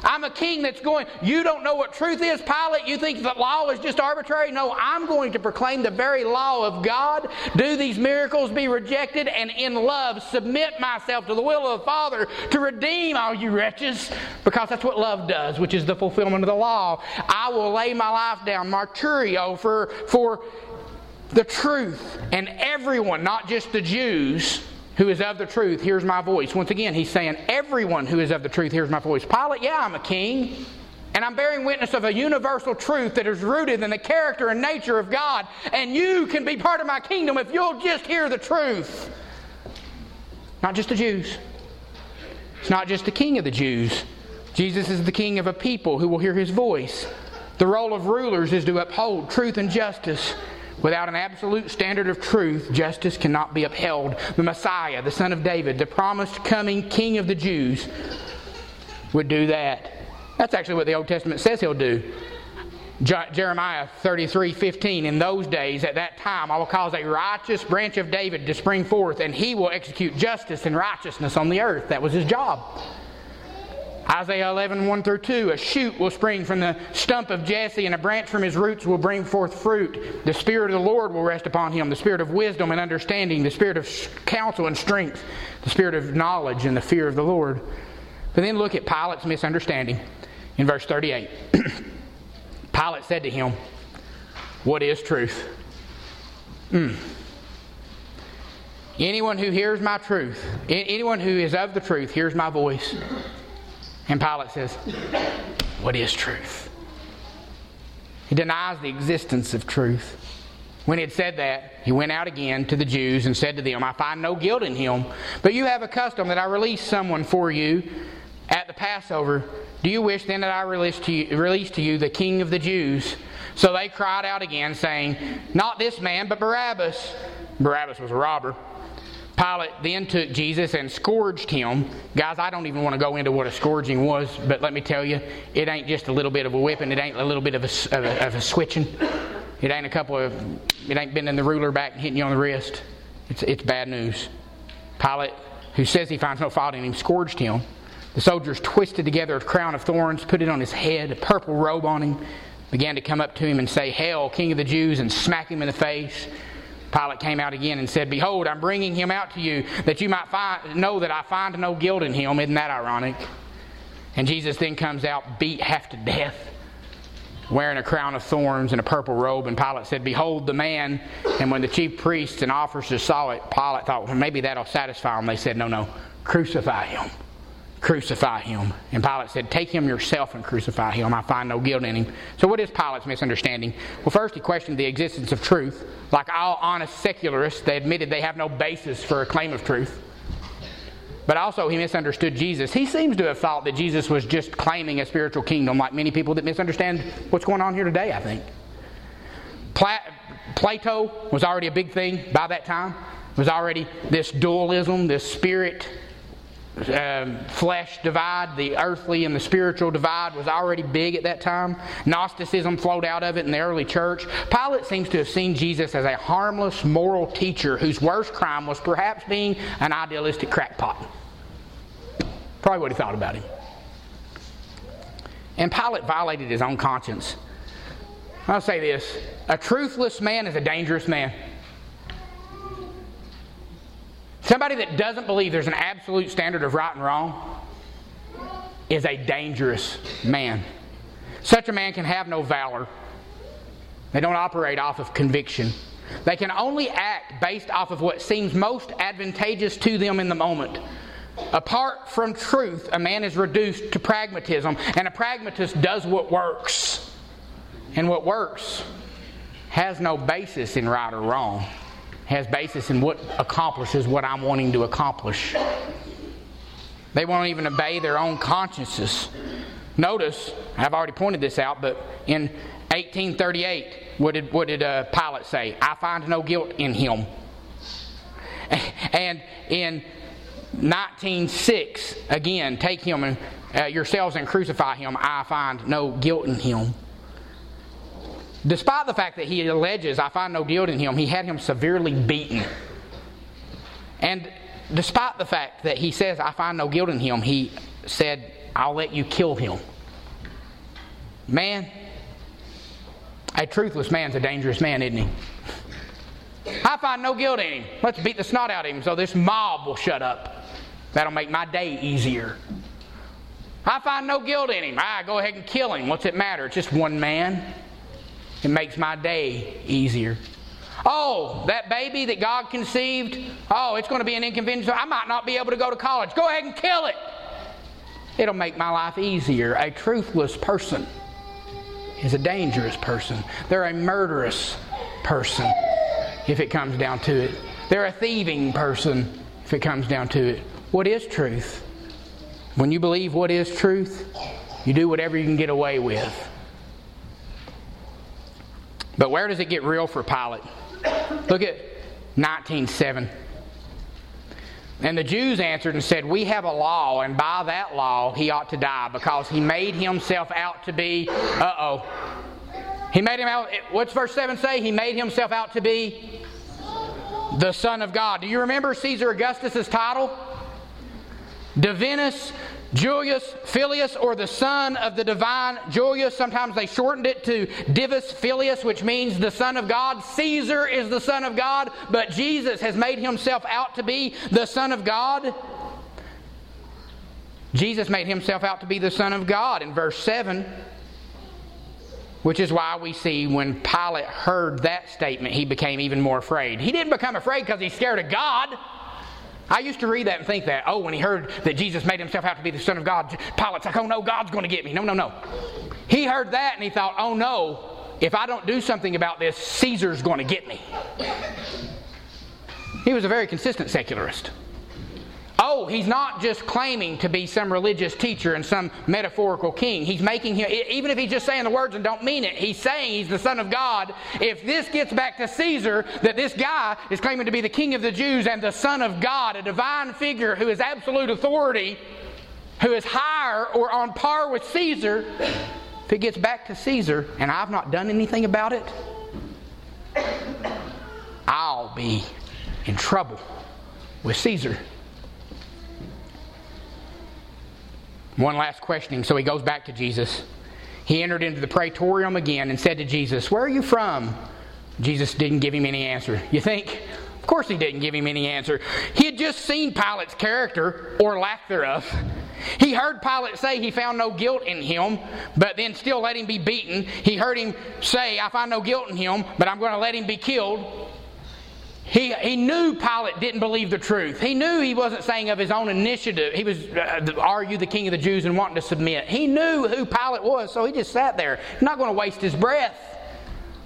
I'm a king that's going, you don't know what truth is, Pilate. You think that law is just arbitrary? No, I'm going to proclaim the very law of God, do these miracles, be rejected, and in love submit myself to the will of the Father to redeem all you wretches, because that's what love does, which is the fulfillment of the law. I will lay my life down, martyrio, for, for the truth, and everyone, not just the Jews, who is of the truth hears my voice. Once again, he's saying, Everyone who is of the truth hears my voice. Pilate, yeah, I'm a king. And I'm bearing witness of a universal truth that is rooted in the character and nature of God. And you can be part of my kingdom if you'll just hear the truth. Not just the Jews. It's not just the king of the Jews. Jesus is the king of a people who will hear his voice. The role of rulers is to uphold truth and justice Without an absolute standard of truth, justice cannot be upheld. The Messiah, the Son of David, the promised coming King of the Jews, would do that. That's actually what the Old Testament says he'll do. Jeremiah 33 15. In those days, at that time, I will cause a righteous branch of David to spring forth, and he will execute justice and righteousness on the earth. That was his job. Isaiah 11, 1 through 2. A shoot will spring from the stump of Jesse, and a branch from his roots will bring forth fruit. The Spirit of the Lord will rest upon him the Spirit of wisdom and understanding, the Spirit of counsel and strength, the Spirit of knowledge and the fear of the Lord. But then look at Pilate's misunderstanding in verse 38. (clears throat) Pilate said to him, What is truth? Mm. Anyone who hears my truth, anyone who is of the truth, hears my voice. And Pilate says, What is truth? He denies the existence of truth. When he had said that, he went out again to the Jews and said to them, I find no guilt in him, but you have a custom that I release someone for you at the Passover. Do you wish then that I release to you, release to you the king of the Jews? So they cried out again, saying, Not this man, but Barabbas. Barabbas was a robber. Pilate then took Jesus and scourged him. Guys, I don't even want to go into what a scourging was, but let me tell you, it ain't just a little bit of a whipping, it ain't a little bit of a, of a, of a switching. It ain't a couple of, it ain't bending the ruler back and hitting you on the wrist. It's, it's bad news. Pilate, who says he finds no fault in him, scourged him. The soldiers twisted together a crown of thorns, put it on his head, a purple robe on him, began to come up to him and say, Hail, King of the Jews, and smack him in the face. Pilate came out again and said, Behold, I'm bringing him out to you, that you might find, know that I find no guilt in him. Isn't that ironic? And Jesus then comes out, beat half to death wearing a crown of thorns and a purple robe. And Pilate said, Behold the man. And when the chief priests and officers saw it, Pilate thought, well, maybe that'll satisfy them. They said, No, no, crucify him. Crucify him. And Pilate said, Take him yourself and crucify him. I find no guilt in him. So, what is Pilate's misunderstanding? Well, first, he questioned the existence of truth. Like all honest secularists, they admitted they have no basis for a claim of truth. But also, he misunderstood Jesus. He seems to have thought that Jesus was just claiming a spiritual kingdom, like many people that misunderstand what's going on here today, I think. Pla- Plato was already a big thing by that time. It was already this dualism, this spirit um, flesh divide, the earthly and the spiritual divide was already big at that time. Gnosticism flowed out of it in the early church. Pilate seems to have seen Jesus as a harmless moral teacher whose worst crime was perhaps being an idealistic crackpot. Probably what he thought about him. And Pilate violated his own conscience. I'll say this a truthless man is a dangerous man. Somebody that doesn't believe there's an absolute standard of right and wrong is a dangerous man. Such a man can have no valor. They don't operate off of conviction. They can only act based off of what seems most advantageous to them in the moment. Apart from truth, a man is reduced to pragmatism, and a pragmatist does what works. And what works has no basis in right or wrong has basis in what accomplishes what I'm wanting to accomplish. They won't even obey their own consciences. Notice, I've already pointed this out, but in 1838, what did, what did uh, Pilate say? I find no guilt in him. And in 1906, again, take him and, uh, yourselves and crucify him. I find no guilt in him. Despite the fact that he alleges, I find no guilt in him, he had him severely beaten. And despite the fact that he says, I find no guilt in him, he said, I'll let you kill him. Man, a truthless man's a dangerous man, isn't he? I find no guilt in him. Let's beat the snot out of him so this mob will shut up. That'll make my day easier. I find no guilt in him. I ah, go ahead and kill him. What's it matter? It's just one man. It makes my day easier. Oh, that baby that God conceived, oh, it's going to be an inconvenience. I might not be able to go to college. Go ahead and kill it. It'll make my life easier. A truthless person is a dangerous person. They're a murderous person if it comes down to it. They're a thieving person if it comes down to it. What is truth? When you believe what is truth, you do whatever you can get away with. But where does it get real for Pilate? Look at 19:7. And the Jews answered and said, We have a law, and by that law he ought to die, because he made himself out to be, uh oh. He made him out, what's verse 7 say? He made himself out to be the Son of God. Do you remember Caesar Augustus's title? Divinus Julius Filius, or the son of the divine Julius. Sometimes they shortened it to Divus Filius, which means the son of God. Caesar is the son of God, but Jesus has made himself out to be the son of God. Jesus made himself out to be the son of God in verse 7. Which is why we see when Pilate heard that statement, he became even more afraid. He didn't become afraid because he's scared of God. I used to read that and think that, oh, when he heard that Jesus made himself out to be the Son of God, Pilate's like, oh no, God's going to get me. No, no, no. He heard that and he thought, oh no, if I don't do something about this, Caesar's going to get me. He was a very consistent secularist. Oh, he's not just claiming to be some religious teacher and some metaphorical king. He's making him, even if he's just saying the words and don't mean it, he's saying he's the Son of God. If this gets back to Caesar, that this guy is claiming to be the King of the Jews and the Son of God, a divine figure who is absolute authority, who is higher or on par with Caesar, if it gets back to Caesar and I've not done anything about it, I'll be in trouble with Caesar. One last questioning. So he goes back to Jesus. He entered into the praetorium again and said to Jesus, Where are you from? Jesus didn't give him any answer. You think? Of course he didn't give him any answer. He had just seen Pilate's character, or lack thereof. He heard Pilate say he found no guilt in him, but then still let him be beaten. He heard him say, I find no guilt in him, but I'm going to let him be killed. He, he knew Pilate didn't believe the truth. He knew he wasn't saying of his own initiative. He was, uh, Are you the king of the Jews and wanting to submit? He knew who Pilate was, so he just sat there, not going to waste his breath.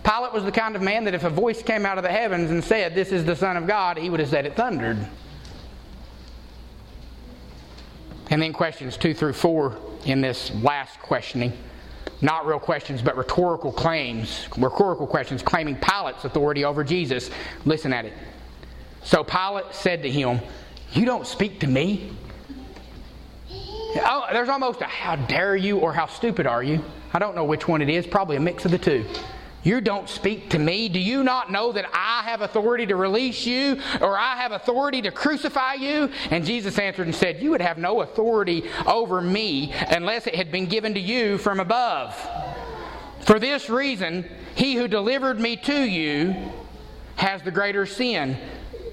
Pilate was the kind of man that if a voice came out of the heavens and said, This is the Son of God, he would have said it thundered. And then questions two through four in this last questioning not real questions, but rhetorical claims, rhetorical questions claiming Pilate's authority over Jesus. Listen at it. So Pilate said to him, You don't speak to me? Oh, there's almost a how dare you or how stupid are you? I don't know which one it is, probably a mix of the two. You don't speak to me. Do you not know that I have authority to release you or I have authority to crucify you? And Jesus answered and said, You would have no authority over me unless it had been given to you from above. For this reason, he who delivered me to you has the greater sin.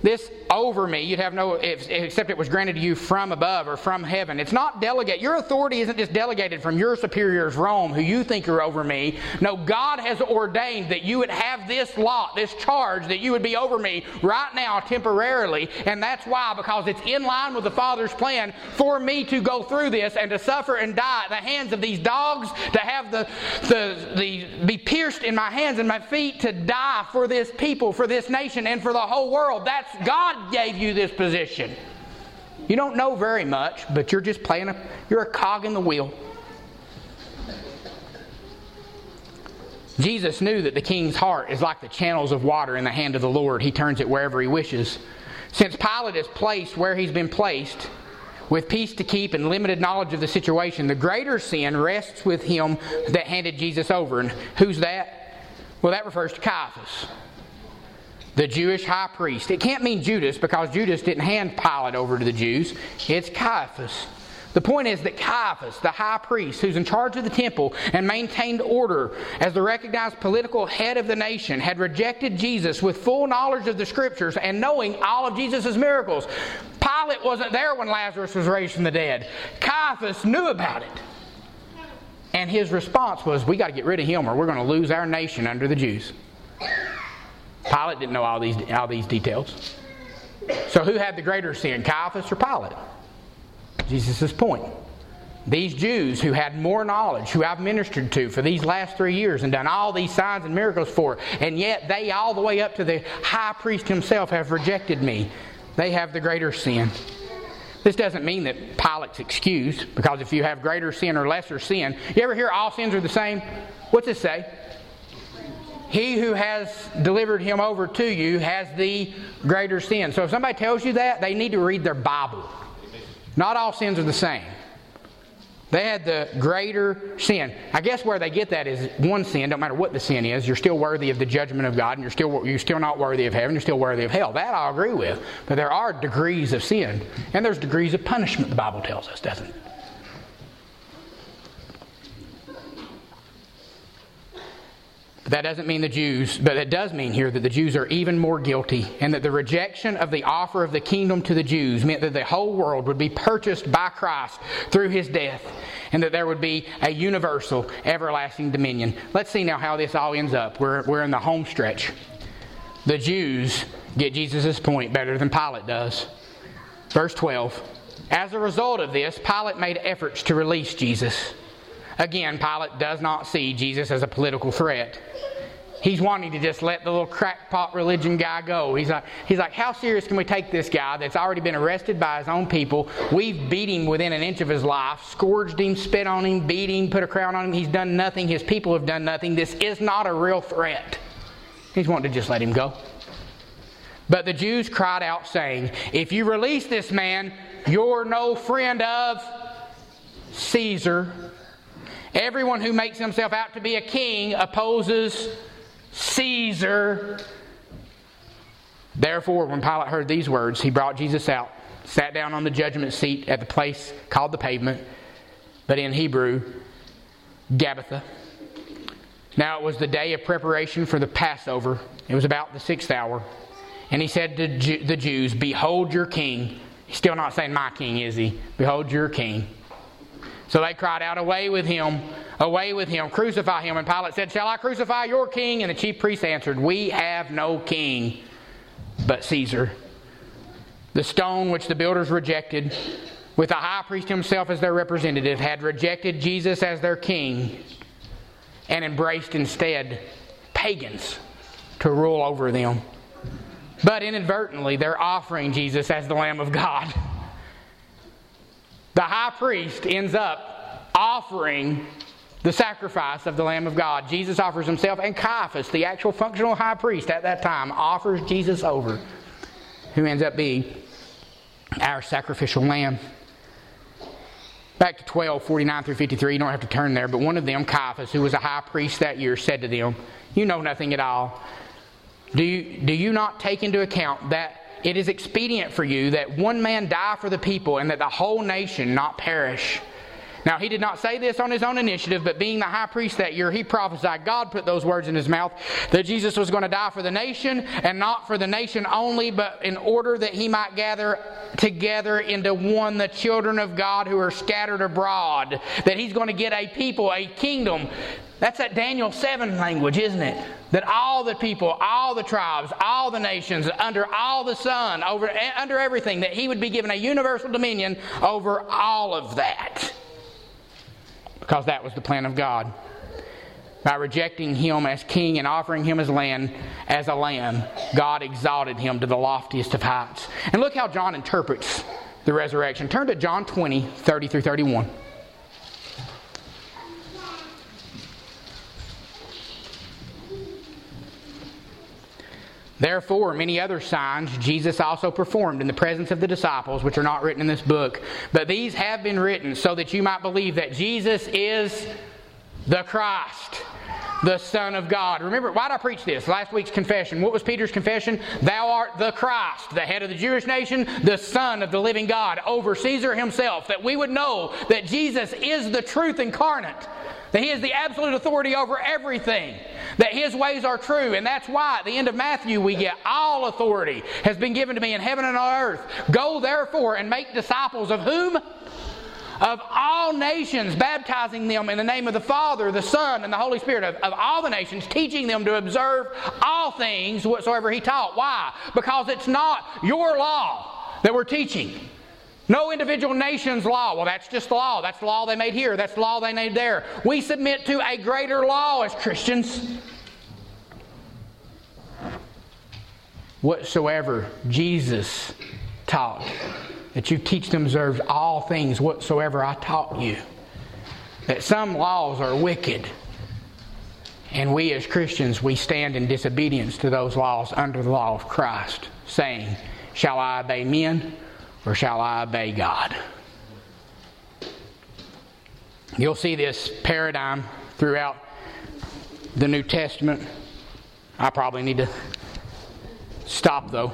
This over me, you'd have no, except it was granted to you from above or from heaven. It's not delegate. Your authority isn't just delegated from your superiors, Rome, who you think are over me. No, God has ordained that you would have this lot, this charge, that you would be over me right now temporarily. And that's why, because it's in line with the Father's plan for me to go through this and to suffer and die at the hands of these dogs, to have the, the, the be pierced in my hands and my feet, to die for this people, for this nation, and for the whole world. That's God gave you this position. You don't know very much, but you're just playing a you're a cog in the wheel. Jesus knew that the king's heart is like the channels of water in the hand of the Lord. He turns it wherever he wishes. Since Pilate is placed where he's been placed, with peace to keep and limited knowledge of the situation, the greater sin rests with him that handed Jesus over. And who's that? Well, that refers to Caiaphas the Jewish high priest. It can't mean Judas because Judas didn't hand Pilate over to the Jews. It's Caiaphas. The point is that Caiaphas, the high priest who's in charge of the temple and maintained order as the recognized political head of the nation, had rejected Jesus with full knowledge of the scriptures and knowing all of Jesus' miracles. Pilate wasn't there when Lazarus was raised from the dead. Caiaphas knew about it. And his response was, We got to get rid of him or we're going to lose our nation under the Jews. Pilate didn't know all these, all these details. So who had the greater sin, Caiaphas or Pilate? Jesus' point. These Jews who had more knowledge, who I've ministered to for these last three years and done all these signs and miracles for, and yet they, all the way up to the high priest himself, have rejected me. They have the greater sin. This doesn't mean that Pilate's excused, because if you have greater sin or lesser sin, you ever hear all sins are the same? What's it say? He who has delivered him over to you has the greater sin. So if somebody tells you that, they need to read their Bible. Not all sins are the same. They had the greater sin. I guess where they get that is one sin, don't matter what the sin is, you're still worthy of the judgment of God and you're still, you're still not worthy of heaven, you're still worthy of hell. That I agree with. But there are degrees of sin. And there's degrees of punishment, the Bible tells us, doesn't it? That doesn't mean the Jews, but it does mean here that the Jews are even more guilty, and that the rejection of the offer of the kingdom to the Jews meant that the whole world would be purchased by Christ through his death, and that there would be a universal, everlasting dominion. Let's see now how this all ends up. We're, we're in the home stretch. The Jews get Jesus' point better than Pilate does. Verse 12 As a result of this, Pilate made efforts to release Jesus. Again, Pilate does not see Jesus as a political threat. He's wanting to just let the little crackpot religion guy go. He's like, he's like, how serious can we take this guy that's already been arrested by his own people? We've beat him within an inch of his life, scourged him, spit on him, beat him, put a crown on him. He's done nothing. His people have done nothing. This is not a real threat. He's wanting to just let him go. But the Jews cried out, saying, If you release this man, you're no friend of Caesar. Everyone who makes himself out to be a king opposes Caesar. Therefore, when Pilate heard these words, he brought Jesus out, sat down on the judgment seat at the place called the pavement, but in Hebrew, Gabbatha. Now it was the day of preparation for the Passover. It was about the sixth hour. And he said to the Jews, Behold your king. He's still not saying my king, is he? Behold your king. So they cried out, Away with him, away with him, crucify him. And Pilate said, Shall I crucify your king? And the chief priests answered, We have no king but Caesar. The stone which the builders rejected, with the high priest himself as their representative, had rejected Jesus as their king and embraced instead pagans to rule over them. But inadvertently, they're offering Jesus as the Lamb of God. (laughs) The high priest ends up offering the sacrifice of the Lamb of God. Jesus offers himself, and Caiaphas, the actual functional high priest at that time, offers Jesus over, who ends up being our sacrificial lamb. Back to 12, 49 through 53, you don't have to turn there, but one of them, Caiaphas, who was a high priest that year, said to them, You know nothing at all. Do you, do you not take into account that it is expedient for you that one man die for the people and that the whole nation not perish. Now, he did not say this on his own initiative, but being the high priest that year, he prophesied. God put those words in his mouth that Jesus was going to die for the nation, and not for the nation only, but in order that he might gather together into one the children of God who are scattered abroad. That he's going to get a people, a kingdom that's that Daniel 7 language, isn't it? That all the people, all the tribes, all the nations, under all the sun, over, eh, under everything, that he would be given a universal dominion over all of that. Because that was the plan of God. By rejecting him as king and offering him as land as a lamb, God exalted him to the loftiest of heights. And look how John interprets the resurrection. Turn to John 20, 30 through 31. Therefore, many other signs Jesus also performed in the presence of the disciples, which are not written in this book. But these have been written so that you might believe that Jesus is the Christ, the Son of God. Remember, why did I preach this? Last week's confession. What was Peter's confession? Thou art the Christ, the head of the Jewish nation, the Son of the living God, over Caesar himself, that we would know that Jesus is the truth incarnate that He is the absolute authority over everything, that His ways are true. And that's why at the end of Matthew we get all authority has been given to me in heaven and on earth. Go therefore and make disciples of whom? Of all nations, baptizing them in the name of the Father, the Son, and the Holy Spirit, of, of all the nations, teaching them to observe all things whatsoever He taught. Why? Because it's not your law that we're teaching. No individual nation's law. Well, that's just law. That's the law they made here. That's the law they made there. We submit to a greater law as Christians. Whatsoever Jesus taught, that you teach them observe all things whatsoever I taught you. That some laws are wicked. And we as Christians, we stand in disobedience to those laws under the law of Christ, saying, Shall I obey men? Or shall I obey God? You'll see this paradigm throughout the New Testament. I probably need to stop though.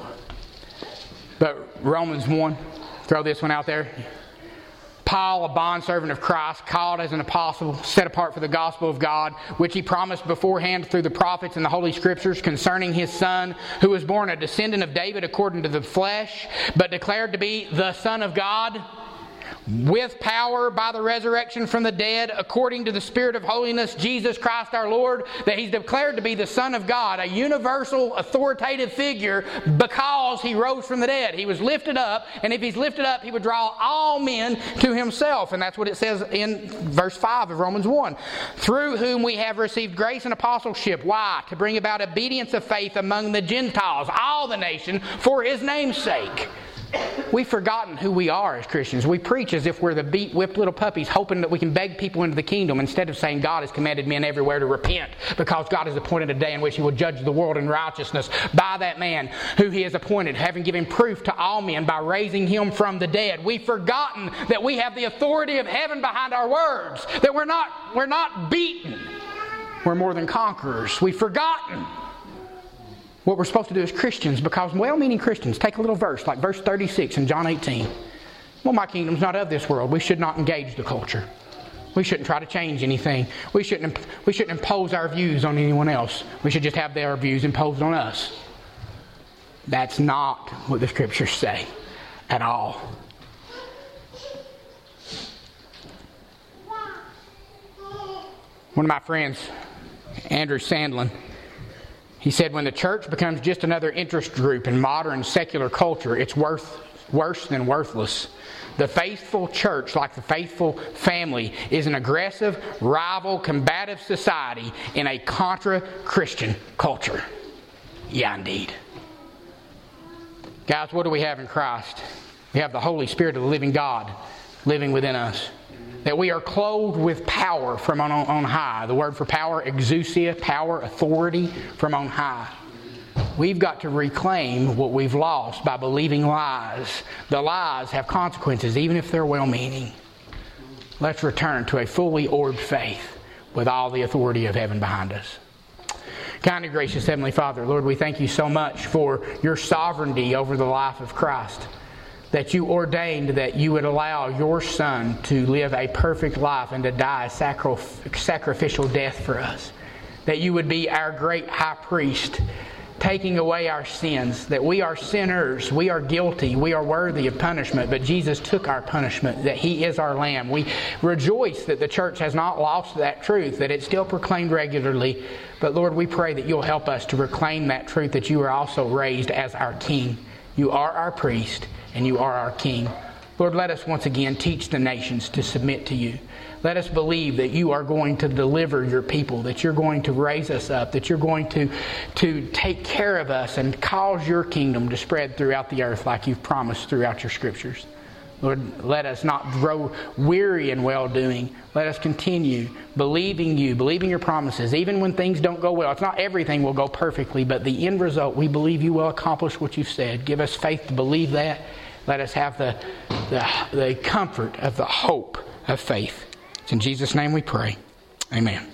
But Romans 1, throw this one out there. Paul, a bondservant of Christ, called as an apostle, set apart for the gospel of God, which he promised beforehand through the prophets and the Holy Scriptures concerning his Son, who was born a descendant of David according to the flesh, but declared to be the Son of God with power by the resurrection from the dead, according to the Spirit of holiness, Jesus Christ our Lord, that He's declared to be the Son of God, a universal authoritative figure because He rose from the dead. He was lifted up, and if He's lifted up, He would draw all men to Himself. And that's what it says in verse 5 of Romans 1. Through whom we have received grace and apostleship. Why? To bring about obedience of faith among the Gentiles, all the nation, for His name's sake. We've forgotten who we are as Christians. We preach as if we're the beat, whipped little puppies, hoping that we can beg people into the kingdom instead of saying God has commanded men everywhere to repent because God has appointed a day in which He will judge the world in righteousness by that man who He has appointed, having given proof to all men by raising Him from the dead. We've forgotten that we have the authority of heaven behind our words, that we're not, we're not beaten, we're more than conquerors. We've forgotten what we're supposed to do as Christians because well meaning Christians take a little verse like verse 36 in John 18. Well, my kingdom's not of this world. We should not engage the culture. We shouldn't try to change anything. We shouldn't, we shouldn't impose our views on anyone else. We should just have their views imposed on us. That's not what the scriptures say at all. One of my friends, Andrew Sandlin, he said, when the church becomes just another interest group in modern secular culture, it's worth, worse than worthless. The faithful church, like the faithful family, is an aggressive, rival, combative society in a contra Christian culture. Yeah, indeed. Guys, what do we have in Christ? We have the Holy Spirit of the living God living within us that we are clothed with power from on, on high. The word for power, exousia, power, authority from on high. We've got to reclaim what we've lost by believing lies. The lies have consequences, even if they're well meaning. Let's return to a fully orbed faith with all the authority of heaven behind us. Kind and gracious Heavenly Father, Lord, we thank you so much for your sovereignty over the life of Christ that you ordained that you would allow your Son to live a perfect life and to die a sacrificial death for us. That you would be our great high priest, taking away our sins. That we are sinners, we are guilty, we are worthy of punishment, but Jesus took our punishment, that He is our Lamb. We rejoice that the church has not lost that truth, that it's still proclaimed regularly. But Lord, we pray that you'll help us to reclaim that truth that you are also raised as our King. You are our priest and you are our King. Lord, let us once again teach the nations to submit to you. Let us believe that you are going to deliver your people, that you're going to raise us up, that you're going to, to take care of us and cause your kingdom to spread throughout the earth like you've promised throughout your scriptures. Lord, let us not grow weary in well doing. Let us continue believing you, believing your promises, even when things don't go well. It's not everything will go perfectly, but the end result, we believe you will accomplish what you've said. Give us faith to believe that. Let us have the, the, the comfort of the hope of faith. It's in Jesus' name we pray. Amen.